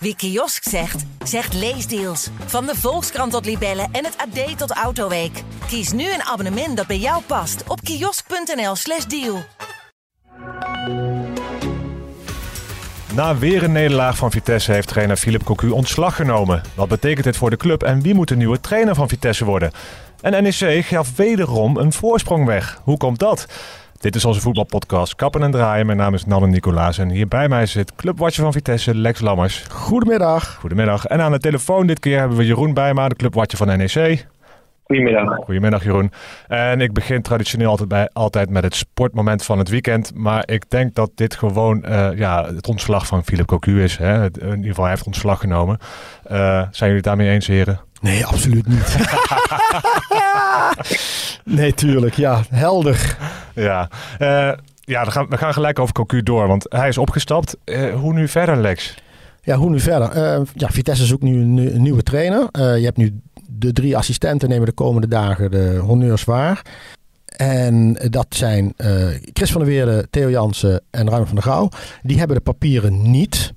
Wie kiosk zegt, zegt leesdeals. Van de Volkskrant tot Libellen en het AD tot Autoweek. Kies nu een abonnement dat bij jou past op kiosk.nl/slash deal. Na weer een nederlaag van Vitesse heeft trainer Philip Cocu ontslag genomen. Wat betekent dit voor de club en wie moet de nieuwe trainer van Vitesse worden? En NEC gaf wederom een voorsprong weg. Hoe komt dat? Dit is onze voetbalpodcast Kappen en Draaien. Mijn naam is Nanne Nicolaas en hier bij mij zit clubwatcher van Vitesse, Lex Lammers. Goedemiddag. Goedemiddag. En aan de telefoon dit keer hebben we Jeroen Bijma, de clubwatcher van NEC. Goedemiddag. Goedemiddag Jeroen. En ik begin traditioneel altijd, bij, altijd met het sportmoment van het weekend. Maar ik denk dat dit gewoon uh, ja, het ontslag van Philip Cocu is. Hè? In ieder geval, hij heeft ontslag genomen. Uh, zijn jullie het daarmee eens, heren? Nee, absoluut niet. nee, tuurlijk. Ja, helder. Ja, uh, ja we, gaan, we gaan gelijk over Cocu door. Want hij is opgestapt. hoe nu verder, Lex? Ja, hoe nu verder? ja, Vitesse zoekt nu een, nieuwe trainer. je hebt nu de drie assistenten nemen de komende dagen de honneurs waar. En dat zijn Chris van der Weerde, Theo Jansen en Ruim van der Gouw. Die hebben de papieren niet.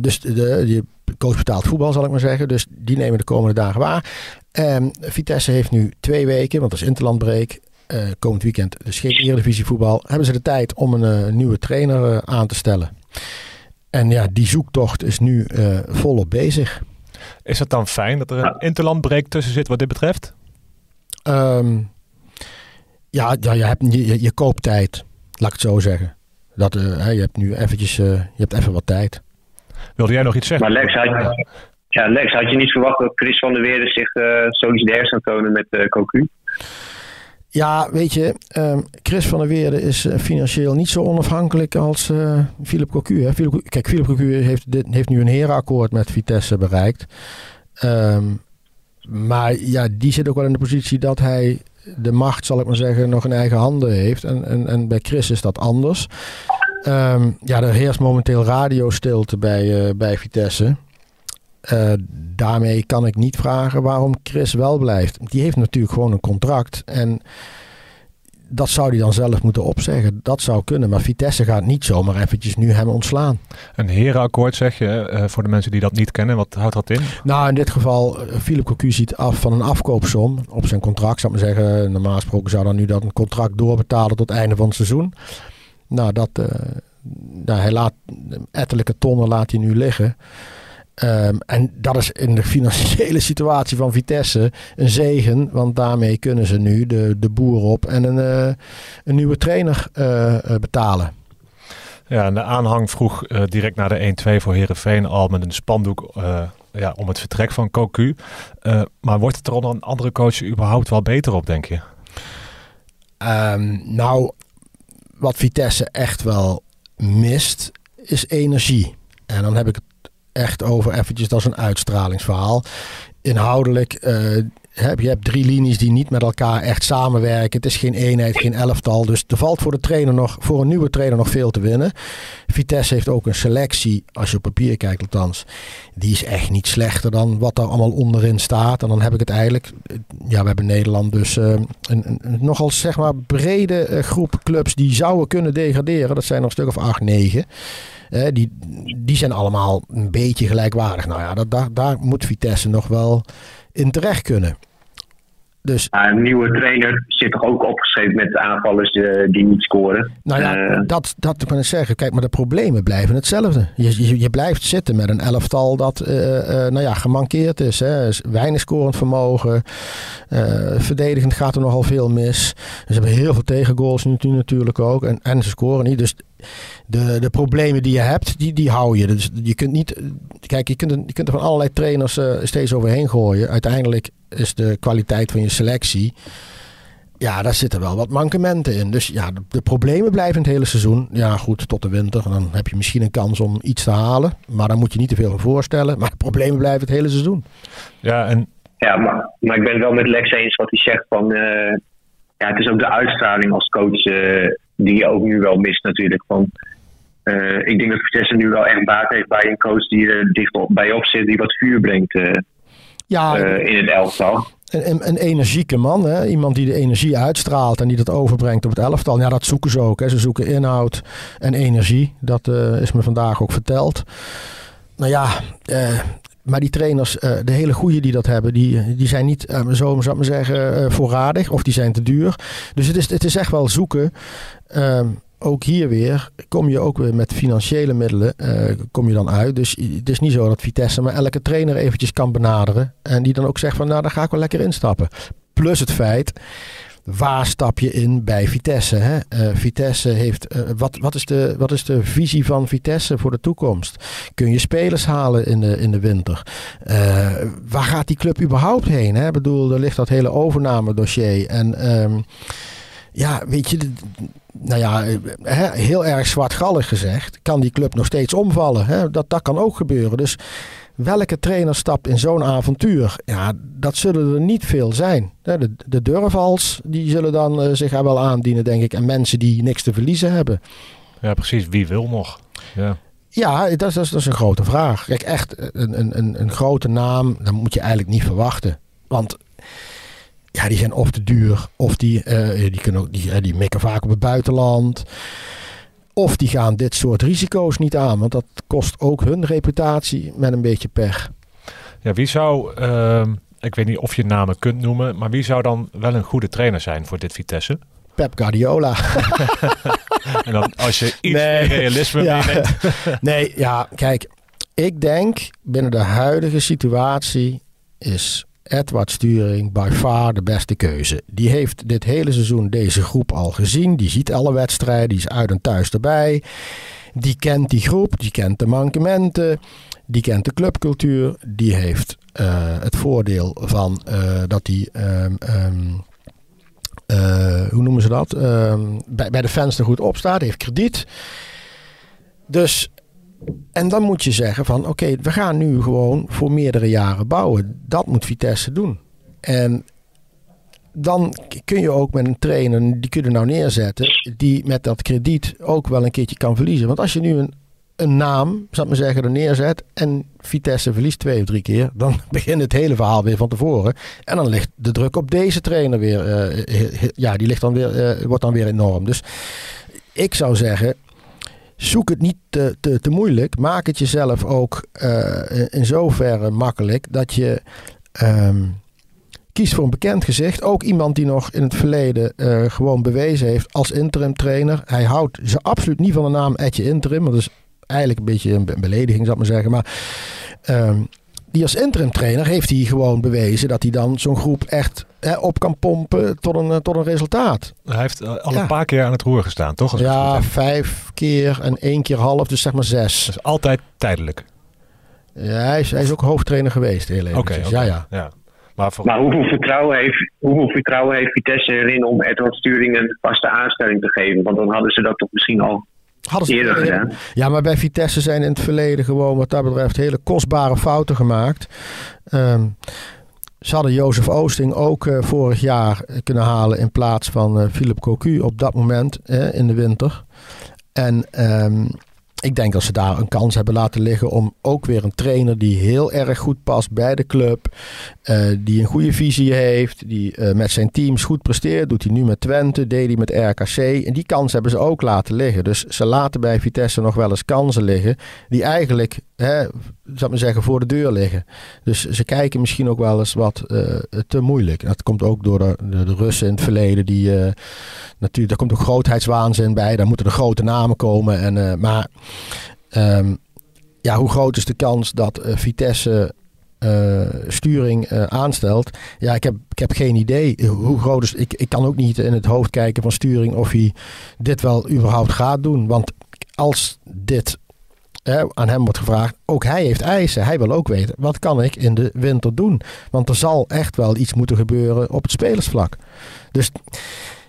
Dus de, de coach betaalt voetbal, zal ik maar zeggen. Dus die nemen de komende dagen waar. Um, Vitesse heeft nu twee weken, want dat is interlandbreek. Uh, komend weekend dus geen Eredivisie voetbal. Hebben ze de tijd om een nieuwe trainer aan te stellen. En ja, die zoektocht is nu volop bezig. Is het dan fijn dat er een interlandbreek tussen zit wat dit betreft? Um, ja, ja je, hebt, je, je koopt tijd, laat ik het zo zeggen. Dat, uh, je hebt nu eventjes, uh, je hebt even wat tijd. Wilde jij nog iets zeggen? Maar Lex, had, ja, Lex, had je niet verwacht dat Chris van der Weerde zich uh, solidair zou tonen met uh, Cocu? Ja, weet je, um, Chris van der Weerde is uh, financieel niet zo onafhankelijk als uh, Philip Cocu. Kijk, Philip Cocu heeft, dit, heeft nu een herenakkoord met Vitesse bereikt. Um, maar ja, die zit ook wel in de positie dat hij de macht, zal ik maar zeggen, nog in eigen handen heeft. En, en, en bij Chris is dat anders. Um, ja, er heerst momenteel radiostilte bij, uh, bij Vitesse. Uh, daarmee kan ik niet vragen waarom Chris wel blijft. Die heeft natuurlijk gewoon een contract. En dat zou hij dan zelf moeten opzeggen. Dat zou kunnen. Maar Vitesse gaat niet zomaar eventjes nu hem ontslaan. Een herenakkoord zeg je, uh, voor de mensen die dat niet kennen. Wat houdt dat in? Nou, in dit geval, uh, Philip Cocu ziet af van een afkoopsom op zijn contract. Zou ik maar zeggen, normaal gesproken zou dan nu dat een contract doorbetalen tot het einde van het seizoen. Nou, dat, uh, nou, hij laat ettelijke tonnen laat hij nu liggen. Um, en dat is in de financiële situatie van Vitesse een zegen. Want daarmee kunnen ze nu de, de boer op en een, uh, een nieuwe trainer uh, betalen. Ja, en de aanhang vroeg uh, direct na de 1-2 voor Herenveen al met een spandoek ja, om het vertrek van Cocu. maar wordt het er onder een andere coach überhaupt wel beter op, denk je? Um, nou, wat Vitesse echt wel mist, is energie. En dan heb ik het echt over eventjes, dat is een uitstralingsverhaal. Inhoudelijk, uh, heb, je hebt drie linies die niet met elkaar echt samenwerken. Het is geen eenheid, geen elftal. Dus er valt voor de trainer nog, voor een nieuwe trainer nog veel te winnen. Vitesse heeft ook een selectie, als je op papier kijkt althans. Die is echt niet slechter dan wat er allemaal onderin staat. En dan heb ik het eigenlijk, ja we hebben Nederland dus uh, een, een, nogal zeg maar brede groep clubs die zouden kunnen degraderen. Dat zijn er een stuk of acht, negen. Uh, die, die zijn allemaal een beetje gelijkwaardig. Nou ja, dat, daar, daar moet Vitesse nog wel in terecht kunnen. Dus, een nieuwe trainer zit toch ook opgeschreven met aanvallers uh, die niet scoren. Nou ja, uh, dat, dat kan ik zeggen. Kijk, maar de problemen blijven hetzelfde. Je, je, je blijft zitten met een elftal dat uh, nou ja, gemankeerd is. Hè. Weinig scorend vermogen. verdedigend gaat er nogal veel mis. Ze hebben heel veel tegengoals nu natuurlijk ook. En, en ze scoren niet. Dus de, de problemen die je hebt, die, die hou je. Dus je kunt niet. Kijk, je kunt, je kunt er van allerlei trainers uh, steeds overheen gooien. Uiteindelijk is de kwaliteit van je selectie. Ja, daar zitten wel wat mankementen in. Dus ja, de, de, problemen blijven het hele seizoen. Ja, goed, tot de winter. Dan heb je misschien een kans om iets te halen. Maar dan moet je niet te veel van voorstellen. Maar de problemen blijven het hele seizoen. Ja, en... ja maar, maar ik ben het wel met Lex eens wat hij zegt van... Uh, ja, het is ook de uitstraling als coach... Uh, die je ook nu wel mist natuurlijk. Van, uh, ik denk dat Vitesse nu wel echt baat heeft bij een coach die er dicht op, bij op zit, die wat vuur brengt uh, ja, uh, in het elftal. Een, een, een, energieke man, hè? iemand die de energie uitstraalt en die dat overbrengt op het elftal. Ja, dat zoeken ze ook. Hè? Ze zoeken inhoud en energie. Dat is me vandaag ook verteld. nou ja, eh, maar die trainers, eh, de hele goede die dat hebben, die, die zijn niet, zo zou ik maar zeggen, voorradig of die zijn te duur. Dus het is, het is echt wel zoeken. Ehm, ook hier weer kom je ook weer met financiële middelen kom je dan uit. Dus het is niet zo dat Vitesse maar elke trainer eventjes kan benaderen. En die dan ook zegt van nou, daar ga ik wel lekker instappen. Plus het feit waar stap je in bij Vitesse? Hè? Uh, Vitesse heeft. Uh, wat, wat, is de, wat is de visie van Vitesse voor de toekomst? Kun je spelers halen in de, in de winter? Waar gaat die club überhaupt heen? Hè? Ik bedoel, er ligt dat hele overname-dossier. En. Um, ja, weet je, nou ja, heel erg zwartgallig gezegd, kan die club nog steeds omvallen. Hè? Dat, dat kan ook gebeuren. Dus welke trainer stapt in zo'n avontuur? Ja, dat zullen er niet veel zijn. De, de durvals, die zullen dan uh, zich er wel aandienen, denk ik. En mensen die niks te verliezen hebben. Ja, precies. Wie wil nog? Ja. Ja, dat is, dat is een grote vraag. Kijk, echt een, een, een grote naam, dat moet je eigenlijk niet verwachten. Want ja, die zijn of te duur, of die, uh, die, kunnen ook, die, die mikken vaak op het buitenland. Of die gaan dit soort risico's niet aan, want dat kost ook hun reputatie met een beetje pech. Ja, wie zou, uh, ik weet niet of je namen kunt noemen, maar wie zou dan wel een goede trainer zijn voor dit Vitesse? Pep Guardiola. en dan als je iets nee, realisme ja, nee, ja, kijk, ik denk binnen de huidige situatie is Edward Sturing by far de beste keuze. Die heeft dit hele seizoen deze groep al gezien. Die ziet alle wedstrijden, die is uit en thuis erbij. Die kent die groep, die kent de mankementen, die kent de clubcultuur. Die heeft uh, het voordeel van uh, dat hij... Um, um, uh, hoe noemen ze dat? Um, bij, bij de fans er goed op staat, heeft krediet. Dus en dan moet je zeggen van oké, we gaan nu gewoon voor meerdere jaren bouwen. Dat moet Vitesse doen. En dan kun je ook met een trainer, die kun je nou neerzetten, die met dat krediet ook wel een keertje kan verliezen. Want als je nu een, een naam, zal ik maar zeggen, er neerzet en Vitesse verliest twee of drie keer, dan begint het hele verhaal weer van tevoren. En dan ligt de druk op deze trainer weer, uh, ja, die ligt dan weer, uh, wordt dan weer enorm. Dus ik zou zeggen, zoek het niet te, te, moeilijk. Maak het jezelf ook uh, in zoverre makkelijk dat je um, kiest voor een bekend gezicht. Ook iemand die nog in het verleden uh, gewoon bewezen heeft als interim trainer. Hij houdt ze absoluut niet van de naam Etje Interim. Want dat is eigenlijk een beetje een belediging, zou ik maar zeggen. Maar um, die als interim trainer heeft hij gewoon bewezen dat hij dan zo'n groep echt hè, op kan pompen tot een, eh, tot een resultaat. Hij heeft uh, al een paar keer aan het roer gestaan, toch? Als ja, vijf keer en één keer half, dus zeg maar zes. Dat is altijd tijdelijk. Ja, hij is, hij is ook hoofdtrainer geweest, heel even. Okay, okay, ja, ja. ja. Maar, voor... maar, hoeveel, vertrouwen heeft, hoeveel vertrouwen heeft Vitesse erin om Edward Sturing een vaste aanstelling te geven? Want dan hadden ze dat toch misschien al Hadden ze eerder gedaan. Ja, maar bij Vitesse zijn in het verleden gewoon wat dat betreft hele kostbare fouten gemaakt. Um, ze hadden Jozef Oosting ook uh, vorig jaar kunnen halen in plaats van uh, Philip Cocu op dat moment uh, in de winter. En um, ik denk dat ze daar een kans hebben laten liggen om ook weer een trainer die heel erg goed past bij de club. Uh, die een goede visie heeft. Die uh, met zijn teams goed presteert. Doet hij nu met Twente. Deed hij met RKC. En die kans hebben ze ook laten liggen. Dus ze laten bij Vitesse nog wel eens kansen liggen. Die eigenlijk, hè, zou ik zeggen, voor de deur liggen. Dus ze kijken misschien ook wel eens wat uh, te moeilijk. Dat komt ook door de, de, de Russen in het verleden. Die, natuurlijk, daar komt ook grootheidswaanzin bij. Daar moeten de grote namen komen. En, maar um, ja, hoe groot is de kans dat uh, Vitesse uh, sturing uh, aanstelt? Ja, ik heb, ik heb geen idee. Hoe groot is ik, ik kan ook niet in het hoofd kijken van sturing of hij dit wel überhaupt gaat doen. Want als dit aan hem wordt gevraagd, ook hij heeft eisen. Hij wil ook weten, wat kan ik in de winter doen? Want er zal echt wel iets moeten gebeuren op het spelersvlak. Dus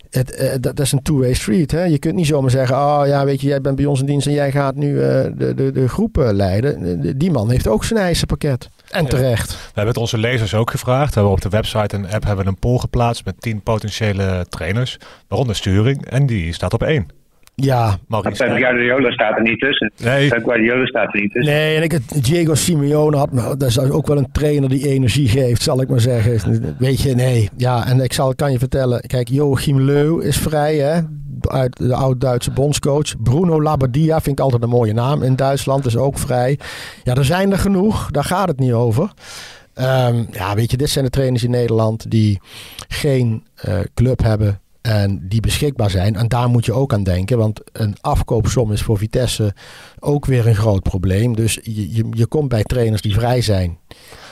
het, uh, dat, is een two-way street. Hè? Je kunt niet zomaar zeggen: Oh ja, weet je, jij bent bij ons in dienst en jij gaat nu uh, de, de, de groep leiden. Die man heeft ook zijn eisenpakket. En terecht. We hebben het onze lezers ook gevraagd. We hebben op de website en app hebben we een poll geplaatst met tien potentiële trainers, waaronder sturing. En die staat op één. Ja. Maurice. Pep Guardiola staat er niet tussen. Nee. Pep Guardiola staat er niet tussen. Nee, en ik het, Diego Simeone had, dat is ook wel een trainer die energie geeft, zal ik maar zeggen. Weet je, nee. Ja, en ik zal, kan je vertellen, kijk, Joachim Leu is vrij, hè. uit de oud-Duitse bondscoach. Bruno Labbadia vind ik altijd een mooie naam. In Duitsland is ook vrij. Ja, er zijn er genoeg. Daar gaat het niet over. Ehm, ja, weet je, dit zijn de trainers in Nederland die geen uh, club hebben en die beschikbaar zijn. En daar moet je ook aan denken, want een afkoopsom is voor Vitesse ook weer een groot probleem. Dus je, je, je komt bij trainers die vrij zijn.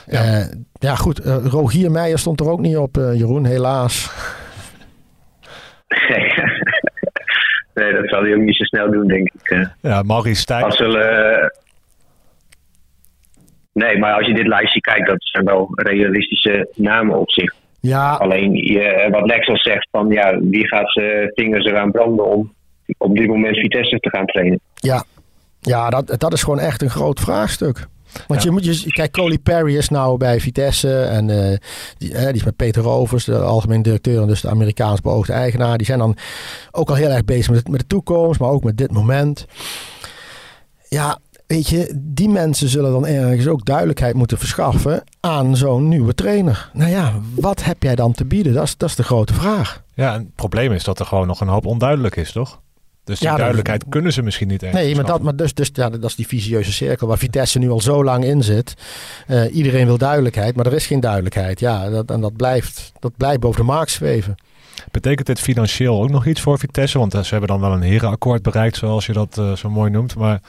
Ja, uh, ja goed, uh, Rogier Meijer stond er ook niet op, Jeroen, helaas. Nee. nee, dat zal hij ook niet zo snel doen, denk ik. Ja, Maurice Stijn. Zullen, Nee, maar als je dit lijstje kijkt, dat zijn wel realistische namen op zich. Ja. Alleen je, wat Lex al zegt, van ja, wie gaat zijn vingers eraan branden om op dit moment Vitesse te gaan trainen? Ja, ja dat, dat is gewoon echt een groot vraagstuk. Want je moet je, kijk, Coley Perry is nou bij Vitesse en uh, die, die, is met Peter Rovers, de algemeen directeur en dus de Amerikaans beoogde eigenaar. Die zijn dan ook al heel erg bezig met, met de toekomst, maar ook met dit moment. Ja, weet je, die mensen zullen dan ergens ook duidelijkheid moeten verschaffen aan zo'n nieuwe trainer. Nou ja, wat heb jij dan te bieden? Dat is, dat is de grote vraag. Ja, het probleem is dat er gewoon nog een hoop onduidelijk is, toch? Dus die ja, duidelijkheid kunnen ze misschien niet. Nee, maar, dat, maar dus, dus ja, dat is die visieuze cirkel waar Vitesse nu al zo lang in zit. Uh, iedereen wil duidelijkheid, maar er is geen duidelijkheid. Ja, dat, en dat blijft, dat blijft boven de markt zweven. Betekent dit financieel ook nog iets voor Vitesse? Want ze hebben dan wel een herenakkoord bereikt, zoals je dat uh, zo mooi noemt. Maar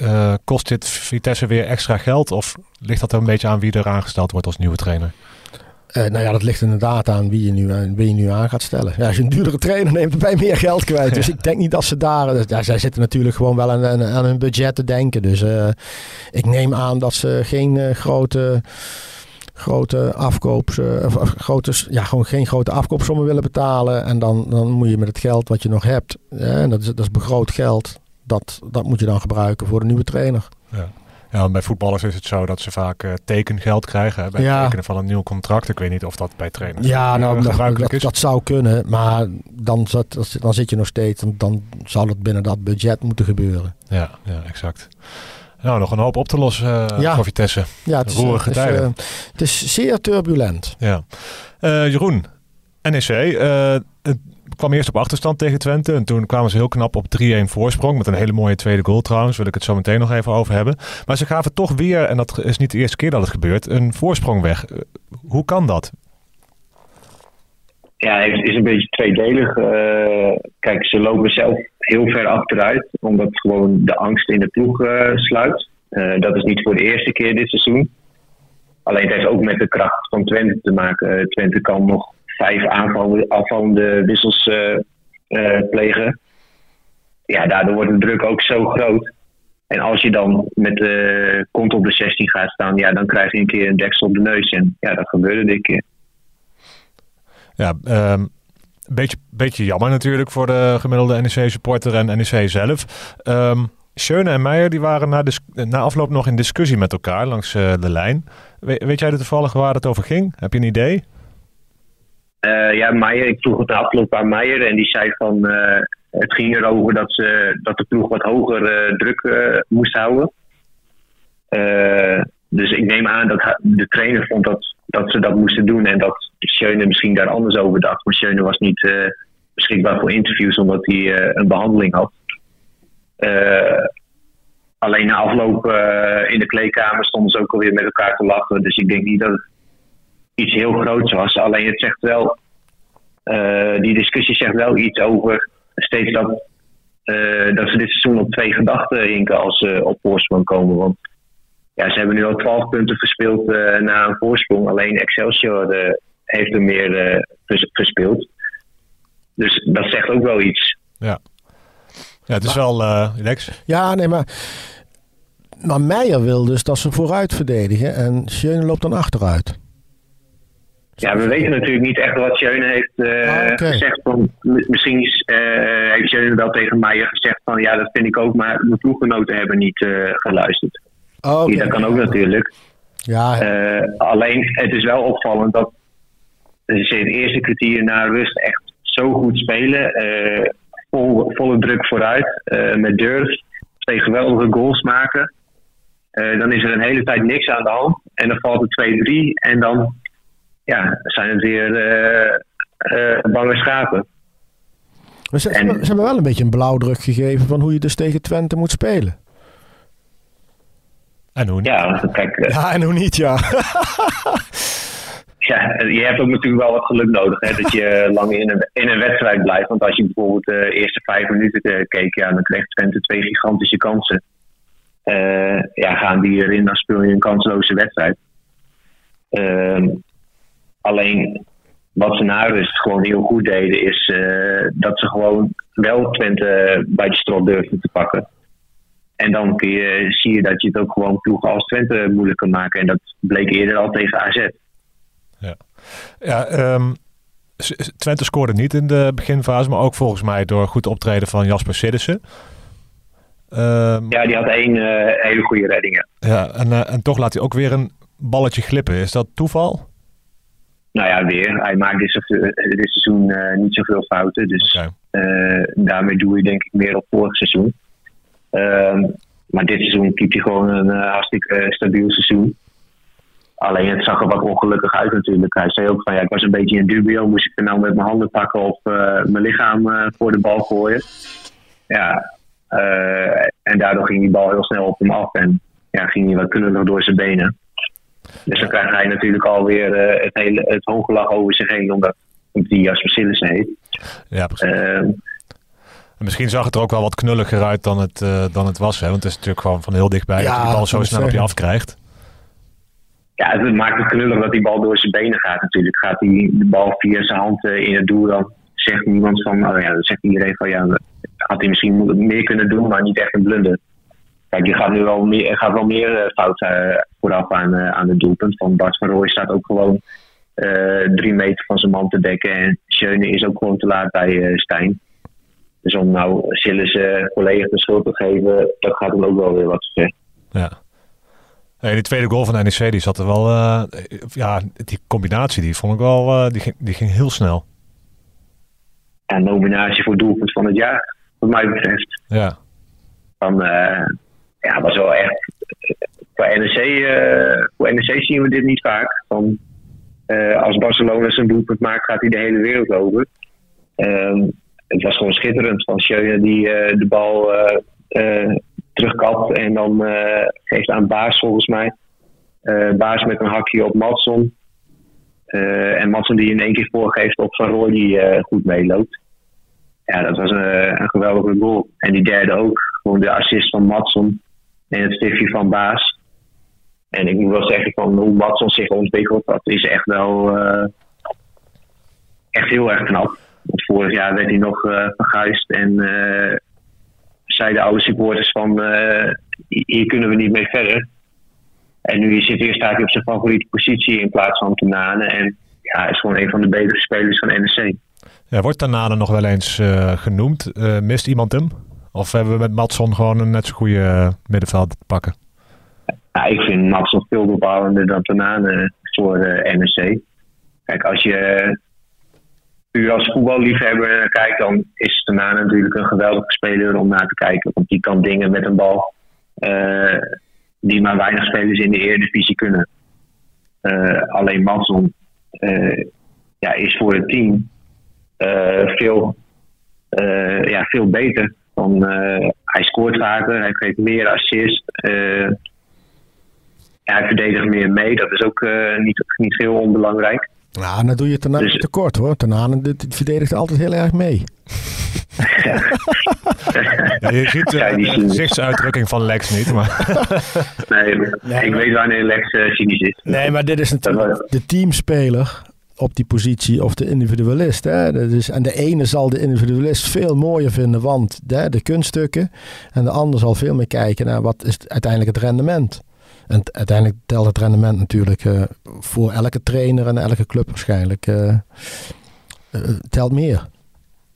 uh, kost dit Vitesse weer extra geld? Of ligt dat er een beetje aan wie er aangesteld wordt als nieuwe trainer? Uh, nou ja, dat ligt inderdaad aan wie je nu, wie je nu aan gaat stellen. Ja, als je een duurdere trainer neemt, ben je meer geld kwijt. Dus ik denk niet dat ze daar... Dus, ja, zij zitten natuurlijk gewoon wel aan, aan, aan hun budget te denken. Dus uh, ik neem aan dat ze geen grote grote afkoops, of, grote, ja, gewoon geen grote afkoopsommen willen betalen. En dan, dan moet je met het geld wat je nog hebt, en dat is, dat is begroot geld, dat, dat moet je dan gebruiken voor de nieuwe trainer. Ja. Ja, bij voetballers is het zo dat ze vaak uh, tekengeld krijgen hè, bij het tekenen van een nieuw contract. Ik weet niet of dat bij trainers ja, nou, gebruikelijk dat, is. Dat zou kunnen, maar dan, zat, dan zit je nog steeds, dan, dan zal het binnen dat budget moeten gebeuren. Ja, ja exact. Nou, nog een hoop op te lossen uh, ja. voor Vitesse. Ja, het is, Roerige het is, tijden. uh, het is zeer turbulent. Ja. Jeroen, NEC, het kwam eerst op achterstand tegen Twente. En toen kwamen ze heel knap op 3-1 voorsprong. Met een hele mooie tweede goal trouwens. Wil ik het zo meteen nog even over hebben. Maar ze gaven toch weer, en dat is niet de eerste keer dat het gebeurt, een voorsprong weg. Hoe kan dat? Ja, het is een beetje tweedelig. Uh, kijk, ze lopen zelf heel ver achteruit. Omdat gewoon de angst in de ploeg uh, sluit. Dat is niet voor de eerste keer dit seizoen. Alleen het heeft ook met de kracht van Twente te maken. Twente kan nog vijf aanvallende wissels uh, uh, plegen. Ja, daardoor wordt de druk ook zo groot. En als je dan met de kont op de 16 gaat staan, ja, dan krijg je een keer een deksel op de neus. En ja, dat gebeurde dit keer. Ja, um, beetje, beetje jammer natuurlijk voor de gemiddelde NEC-supporter en NEC zelf. Um, Schöne en Meijer die waren na, na afloop nog in discussie met elkaar langs de lijn. We, weet jij toevallig waar het over ging? Heb je een idee? Uh, ja, Meijer, ik vroeg het afloop aan Meijer en die zei van uh, het ging erover dat, ze, dat de ploeg wat hoger uh, druk moest houden. dus ik neem aan dat de trainer vond dat, dat ze dat moesten doen en dat Schöne misschien daar anders over dacht. Maar Schöne was niet beschikbaar voor interviews omdat hij een behandeling had. alleen na afloop in de kleedkamer stonden ze ook alweer met elkaar te lachen. Dus ik denk niet dat het iets heel groots was. Alleen het zegt wel, uh, die discussie zegt wel iets over steeds dat, uh, dat ze dit seizoen op twee gedachten hinken als ze op voorsprong komen. Want ja, ze hebben nu al twaalf punten verspeeld uh, na een voorsprong. Alleen Excelsior heeft er meer vers verspeeld. Dus dat zegt ook wel iets. Ja, ja het is maar, wel Lex. Ja, nee, maar. Maar Meijer wil dus dat ze vooruit verdedigen en Schöne loopt dan achteruit. Ja, we weten natuurlijk niet echt wat Schöne heeft uh, ah, okay. gezegd. Van, misschien is, uh, heeft Schöne wel tegen Meijer gezegd van ja, dat vind ik ook, maar de ploeggenoten hebben niet uh, geluisterd. Oh, okay. Dat kan ook natuurlijk. Ja. alleen, het is wel opvallend dat ze het eerste kwartier na rust echt zo goed spelen. Vol, volle druk vooruit, met durf, twee geweldige goals maken. dan is er een hele tijd niks aan de hand. En dan valt het 2-3 en dan ja, zijn het weer uh, uh, bange schapen. Maar ze, En- ze hebben wel een beetje een blauwdruk gegeven van hoe je dus tegen Twente moet spelen. En hoe niet? Ja, kijk, eh, Ja, en hoe niet, ja. ja, je hebt ook natuurlijk wel wat geluk nodig. Hè, dat je lang in een, in een wedstrijd blijft. Want als je bijvoorbeeld de eerste vijf minuten eh, keek, ja, dan kreeg Twente twee gigantische kansen. Eh, ja, gaan die erin, dan speel je een kansloze wedstrijd. Ehm, alleen wat ze na rust gewoon heel goed deden, is eh, dat ze gewoon wel Twente bij de strot durfden te pakken. En dan kun je, zie je dat je het ook gewoon ploegen als Twente moeilijk kan maken. En dat bleek eerder al tegen AZ. Ja, ehm, S- S- Twente scoorde niet in de beginfase, maar ook volgens mij door goed optreden van Jasper Siddissen. Ehm, Ja, die had één eh, hele goede redding. ja. ja, en, eh, en toch laat hij ook weer een balletje glippen. Is dat toeval? Nou ja, weer. Hij maakt dit, seizoen eh, niet zoveel fouten. Dus eh, daarmee doe je denk ik meer op vorig seizoen. Ehm, maar dit seizoen keept hij gewoon een hartstikke stabiel seizoen. Alleen het zag er wat ongelukkig uit natuurlijk. Hij zei ook van ja, ik was een beetje in dubio. Moest ik er nou met mijn handen pakken of mijn lichaam voor de bal gooien? Ja, en daardoor ging die bal heel snel op hem af. En ja, ging hij wat knullig door zijn benen. Dus dan krijgt hij natuurlijk alweer eh, het, hele, het hoongelach over zich heen, omdat die Jasper Sillissen heet. Ja, precies. Ehm, En Misschien zag het er ook wel wat knulliger uit dan het, eh, dan het was. Hè? Want het is natuurlijk gewoon van heel dichtbij dat Ja, je die bal dat zo snel op je afkrijgt. ja, het maakt het knullig dat die bal door zijn benen gaat natuurlijk. Gaat die de bal via zijn hand eh, in het doel, dan zegt niemand van, oh ja, dan zegt iedereen van ja, had hij misschien meer kunnen doen, maar niet echt een blunder. Kijk, die gaat nu wel meer, er gaat wel meer eh, fout eh, vooraf aan, eh, aan het doelpunt. Van Bart van Rooij staat ook gewoon eh, drie meter van zijn man te dekken. En Schöne is ook gewoon te laat bij eh, Stijn. Dus om nou Sillis eh volledig de schuld te geven, dat gaat hem ook wel weer wat ver. Ja. Hey, die tweede goal van NEC, die zat er wel... ja, die combinatie, die vond ik wel... die, ging, die ging heel snel. En nominatie voor doelpunt van het jaar, wat mij betreft. Ja. Van, ja, was wel echt. Voor NEC, eh, voor NEC zien we dit niet vaak. Van, eh, als Barcelona zijn doelpunt maakt, gaat hij de hele wereld over. Ehm, het was gewoon schitterend van Schöne die eh, de bal eh, eh, terugkapt en dan eh, geeft aan Baas volgens mij. Eh, Baas met een hakje op Matson. Eh, en Matson die in één keer voorgeeft op Van Rooij die eh, goed meeloopt. Ja, dat was een, een geweldige goal. En die derde ook. Gewoon de assist van Matson. En het stiftje van Baas. En ik moet wel zeggen van hoe Matson zich ontwikkelt. Dat is echt wel eh, echt heel erg knap. Want vorig jaar werd hij nog eh verguisd. En eh, zeiden alle supporters van hier kunnen we niet mee verder. En nu zit hij, staat hij op zijn favoriete positie in plaats van Tanane. En ja, is gewoon een van de betere spelers van NEC. ja wordt Tanane nog wel eens genoemd? Mist iemand hem? Of hebben we met Matson gewoon een net zo goede middenveld te pakken? Ja, ik vind nog veel bepalender dan Tanane voor de NEC. Kijk, als je puur als voetballiefhebber kijkt, dan is Tanane natuurlijk een geweldige speler om naar te kijken. Want die kan dingen met een bal eh, die maar weinig spelers in de Eredivisie kunnen. Eh, alleen Matson eh, ja, is voor het team eh, veel, eh, ja, veel beter. Dan, eh, hij scoort vaker, hij geeft meer assist. Eh, ja, hij verdedigt meer mee. Dat is ook eh, niet, niet heel onbelangrijk. Nou, dan doe je Tanane Dus- tekort hoor. Tanane dit, dit verdedigt altijd heel erg mee. Ja, je ziet eh, Ja, de zien- gezichtsuitdrukking van Lex niet, maar... Nee, Nee, ik maar- weet wanneer Lex eh, cynisch is. Nee, maar dit is natuurlijk de teamspeler op die positie of de individualist. Hè? Dat is, en de ene zal de individualist veel mooier vinden, want hè, de kunststukken. En de ander zal veel meer kijken naar wat is uiteindelijk het rendement. En uiteindelijk telt het rendement natuurlijk eh, voor elke trainer en elke club waarschijnlijk. eh, eh, telt meer.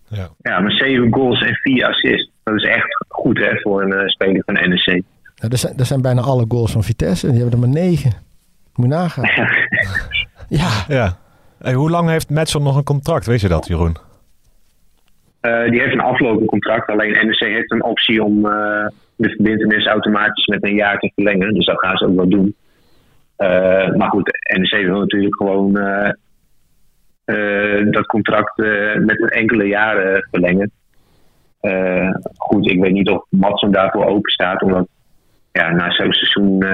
Ja. Ja, maar 7 goals en 4 assists. Dat is echt goed hè, voor een eh, speler van NEC. Ja, dat, zijn, dat zijn bijna alle goals van Vitesse. Die hebben er maar negen. Moet je nagaan. Ja, ja. Hey, hoe lang heeft Matson nog een contract? Weet je dat, Jeroen? Eh, die heeft een aflopend contract. Alleen NEC heeft een optie om eh, de verbindenis automatisch met een jaar te verlengen. Dus dat gaan ze ook wel doen. Eh, maar goed, NEC wil natuurlijk gewoon eh, eh, dat contract met enkele jaren verlengen. Goed, ik weet niet of Matson daarvoor open staat. Omdat ja, na zo'n seizoen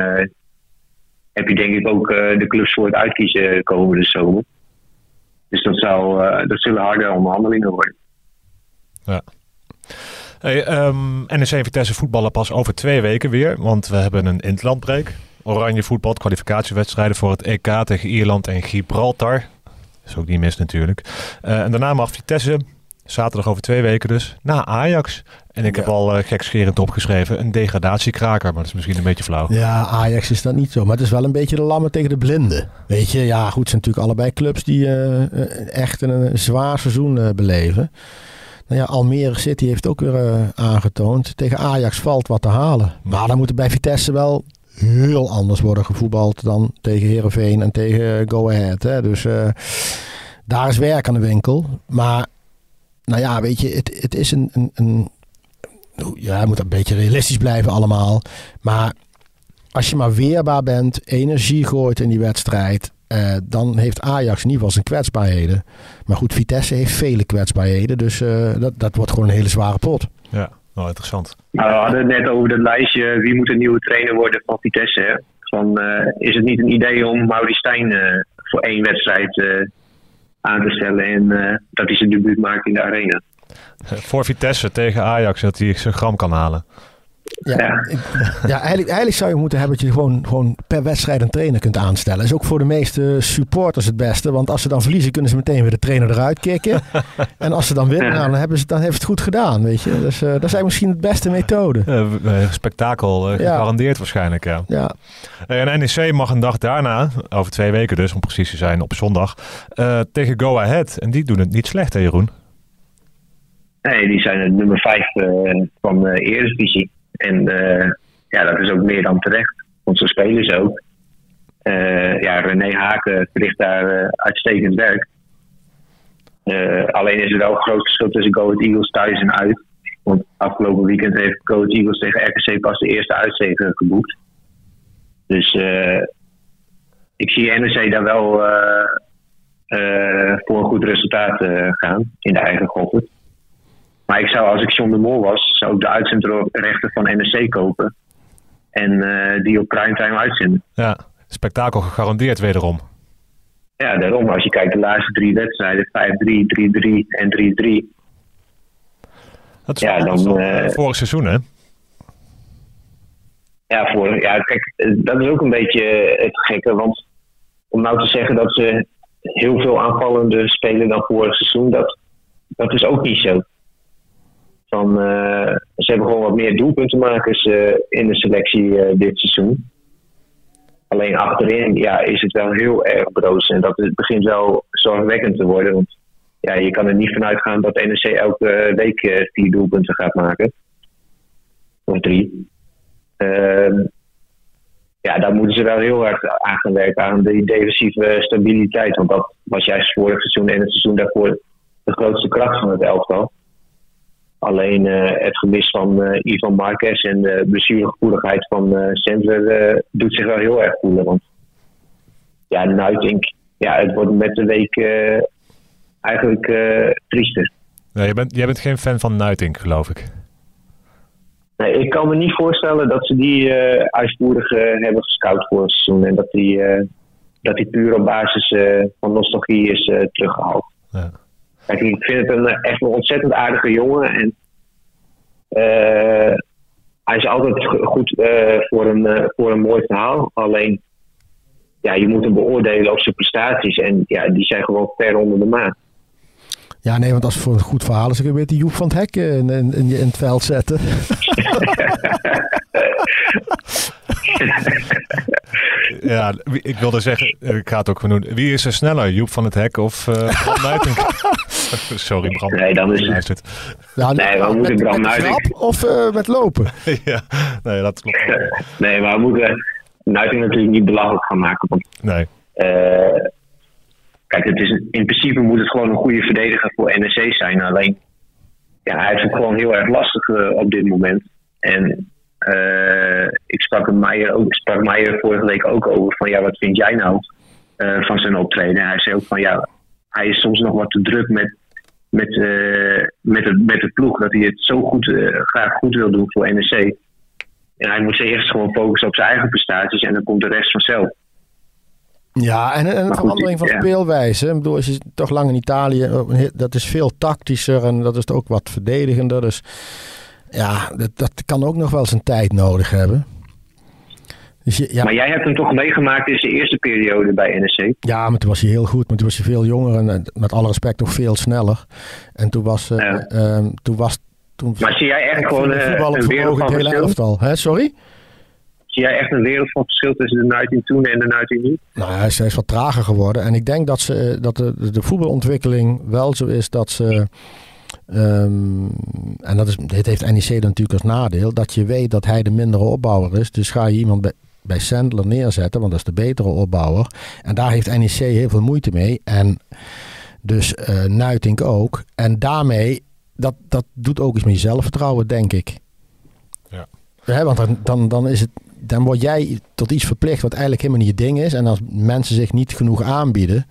heb je denk ik ook de clubs voor het uitkiezen komende zomer. Dus dat, zou, dat zullen harde onderhandelingen worden. Hey, ehm, NEC en Vitesse voetballen pas over twee weken weer, want we hebben een interlandbreak. Oranje voetbal, kwalificatiewedstrijden voor het EK tegen Ierland en Gibraltar. Dat is ook niet mis natuurlijk. Eh, en daarna mag Vitesse, zaterdag over twee weken dus, na Ajax. En ik heb al uh, gekscherend opgeschreven, een degradatiekraker, maar dat is misschien een beetje flauw. Ja, Ajax is dat niet zo. Maar het is wel een beetje de lammen tegen de blinden. Weet je, ja goed, het zijn natuurlijk allebei clubs die eh, eh, echt een, een zwaar seizoen eh, beleven. Nou ja, Almere City heeft ook weer eh, aangetoond. Tegen Ajax valt wat te halen. Maar dan moet er bij Vitesse wel heel anders worden gevoetbald dan tegen Herenveen en tegen Go Ahead. Hè. Dus eh, daar is werk aan de winkel. Maar nou ja, weet je, het, het is een, een, ja, moet een beetje realistisch blijven allemaal. Maar als je maar weerbaar bent, energie gooit in die wedstrijd, eh, dan heeft Ajax in ieder geval zijn kwetsbaarheden. Maar goed, Vitesse heeft vele kwetsbaarheden, dus eh, dat, dat wordt gewoon een hele zware pot. Ja, wel interessant. Nou, we hadden het net over dat lijstje wie moet een nieuwe trainer worden van Vitesse. Hè? Van, eh, is het niet een idee om Mauri Stijn eh, voor één wedstrijd eh, aan te stellen en eh, dat hij zijn debuut maakt in de arena? Eh, Voor Vitesse tegen Ajax, dat hij zijn gram kan halen. Ja, Ja. ja eigenlijk, eigenlijk zou je moeten hebben dat je gewoon, gewoon per wedstrijd een trainer kunt aanstellen. is ook voor de meeste supporters het beste, want als ze dan verliezen kunnen ze meteen weer de trainer eruit kicken. en als ze dan winnen, nou, dan, hebben ze, dan heeft het goed gedaan, weet je. Dus eh, dat is eigenlijk misschien de beste methode. Eh, eh, spektakel, eh, Ja. gegarandeerd waarschijnlijk, ja. Ja, En NEC mag een dag daarna, over twee weken dus, om precies te zijn, op zondag, eh, tegen Go Ahead. En die doen het niet slecht, hè Jeroen? Nee, die zijn het nummer 5 van de Eredivisie. En eh, ja, dat is ook meer dan terecht. Want zo spelen ze ook. Eh, ja, René Haken verricht daar eh, uitstekend werk. Alleen is er wel een groot verschil tussen Go Eagles thuis en uit. Want afgelopen weekend heeft Go Eagles tegen RKC pas de eerste uitzege geboekt. Dus ik zie NEC daar wel voor een goed resultaat gaan in de eigen Goffert. Maar ik zou, als ik John de Mol was, zou ik de uitzendrechten van NEC kopen. En eh, die op primetime uitzenden. Ja, spektakel gegarandeerd wederom. Ja, daarom. Als je kijkt de laatste drie wedstrijden, 5-3, 3-3 en 3-3. Dat is Ja, dan, dan eh, vorig seizoen, hè? Ja, voor, ja, kijk, eh, dat is ook een beetje het gekke. Want om nou te zeggen dat ze heel veel aanvallende spelen dan vorig seizoen, dat, dat is ook niet zo. Van, eh, ze hebben gewoon wat meer doelpuntenmakers eh, in de selectie eh, dit seizoen. Alleen achterin ja, is het wel heel erg broos. En dat begint wel zorgwekkend te worden. Want ja, je kan er niet vanuit gaan dat NEC elke week vier doelpunten gaat maken. Of drie. Ehm, ja, daar moeten ze wel heel hard aan gaan werken, aan de defensieve stabiliteit. Want dat was juist vorig seizoen en het seizoen daarvoor de grootste kracht van het elftal. Alleen eh, het gemis van eh, Ivan Marquez en de blessuregevoeligheid van eh Sandler doet zich wel heel erg voelen. Want ja, Nuitink, ja, het wordt met de week eigenlijk triester. Ja, jij, bent, jij bent geen fan van Nuitink, geloof ik. Nee, ik kan me niet voorstellen dat ze die eh uitvoerig hebben gescout voor het seizoen. En dat die, dat die puur op basis van nostalgie is eh, teruggehaald. Ja. Kijk, ik vind het een, echt een ontzettend aardige jongen. En eh, hij is altijd go- goed eh, voor, een, eh, voor een mooi verhaal. Alleen, ja, je moet hem beoordelen op zijn prestaties. En ja, die zijn gewoon ver onder de maat. Ja, nee, want als het voor een goed verhaal is, dan kun je weer die Joep van het Hek in, in, in, in het veld zetten. Ja, ik wilde zeggen, ik ga het ook gewoon doen. Wie is er sneller, Joep van het Hek of eh Nuitink? Sorry, Bram. Nee, dan is het-. Ja, Nee, we met, moeten Bram met grap of eh, met lopen? ja, nee, dat klopt. nee, maar we moeten Nuiting natuurlijk niet belachelijk gaan maken. Want Nee, Eh, kijk, het is, in principe moet het gewoon een goede verdediger voor NEC zijn. Alleen, ja, hij heeft het gewoon heel erg lastig eh, op dit moment. En eh, ik sprak Meijer, ook, sprak Meijer vorige week ook over van, ja, wat vind jij nou eh, van zijn optreden? En hij zei ook van, ja, hij is soms nog wat te druk met, met, eh, met, de, met de ploeg. Dat hij het zo goed, eh, graag goed wil doen voor NEC. En hij moet zich eerst gewoon focussen op zijn eigen prestaties en dan komt de rest vanzelf. Ja, en, en een goed, verandering van ja. speelwijze. Ik bedoel, als je toch lang in Italië, eh, dat is veel tactischer en dat is ook wat verdedigender. Dus ja, dat, dat kan ook nog wel zijn tijd nodig hebben. Dus je, ja, Maar jij hebt hem toch meegemaakt in zijn eerste periode bij NEC? ja, maar toen was hij heel goed, maar toen was hij veel jonger en eh, met alle respect ook veel sneller. En toen was, eh, Ja. ehm, toen was, toen Maar zie jij echt gewoon eh, voetbal een wereld van het hele verschil? elftal. Hè, sorry? Zie jij echt een wereld van verschil tussen de 19 toen en de 19 nu? Nou, hij is, hij is wat trager geworden. En ik denk dat, ze, dat de, de voetbalontwikkeling wel zo is dat ze. ehm, en dat is, dit heeft NEC dan natuurlijk als nadeel. Dat je weet dat hij de mindere opbouwer is. Dus ga je iemand bij, bij Sandler neerzetten, want dat is de betere opbouwer. En daar heeft NEC heel veel moeite mee. En dus eh Nuitink ook. En daarmee, dat, dat doet ook iets met je zelfvertrouwen, denk ik. Ja. Hè, want dan, dan, dan, is het, dan word jij tot iets verplicht wat eigenlijk helemaal niet je ding is. En als mensen zich niet genoeg aanbieden,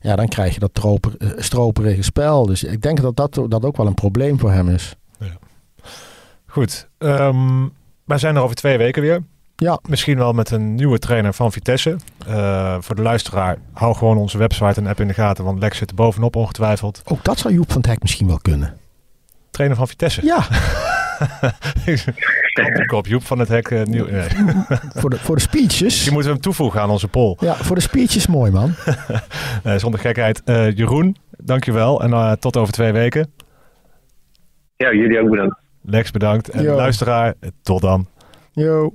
ja, dan krijg je dat troper, eh, stroperige spel. Dus ik denk dat, dat dat ook wel een probleem voor hem is. Goed, ehm, wij zijn er over twee weken weer. Ja, Misschien wel met een nieuwe trainer van Vitesse. Eh, voor de luisteraar, hou gewoon onze website en app in de gaten, want Lex zit er bovenop ongetwijfeld. ook dat zou Joep van het Hek misschien wel kunnen. Trainer van Vitesse. Ja, Kop Joep van het Hek. eh, nieuw, nee. voor de, voor de speeches. Moeten we hem toevoegen aan onze poll. Ja, voor de speeches mooi man. Nee, zonder gekheid. Eh, Jeroen, dankjewel. En eh, tot over twee weken. Ja, jullie ook bedankt. Lex, bedankt. En luisteraar, eh, tot dan. Yo.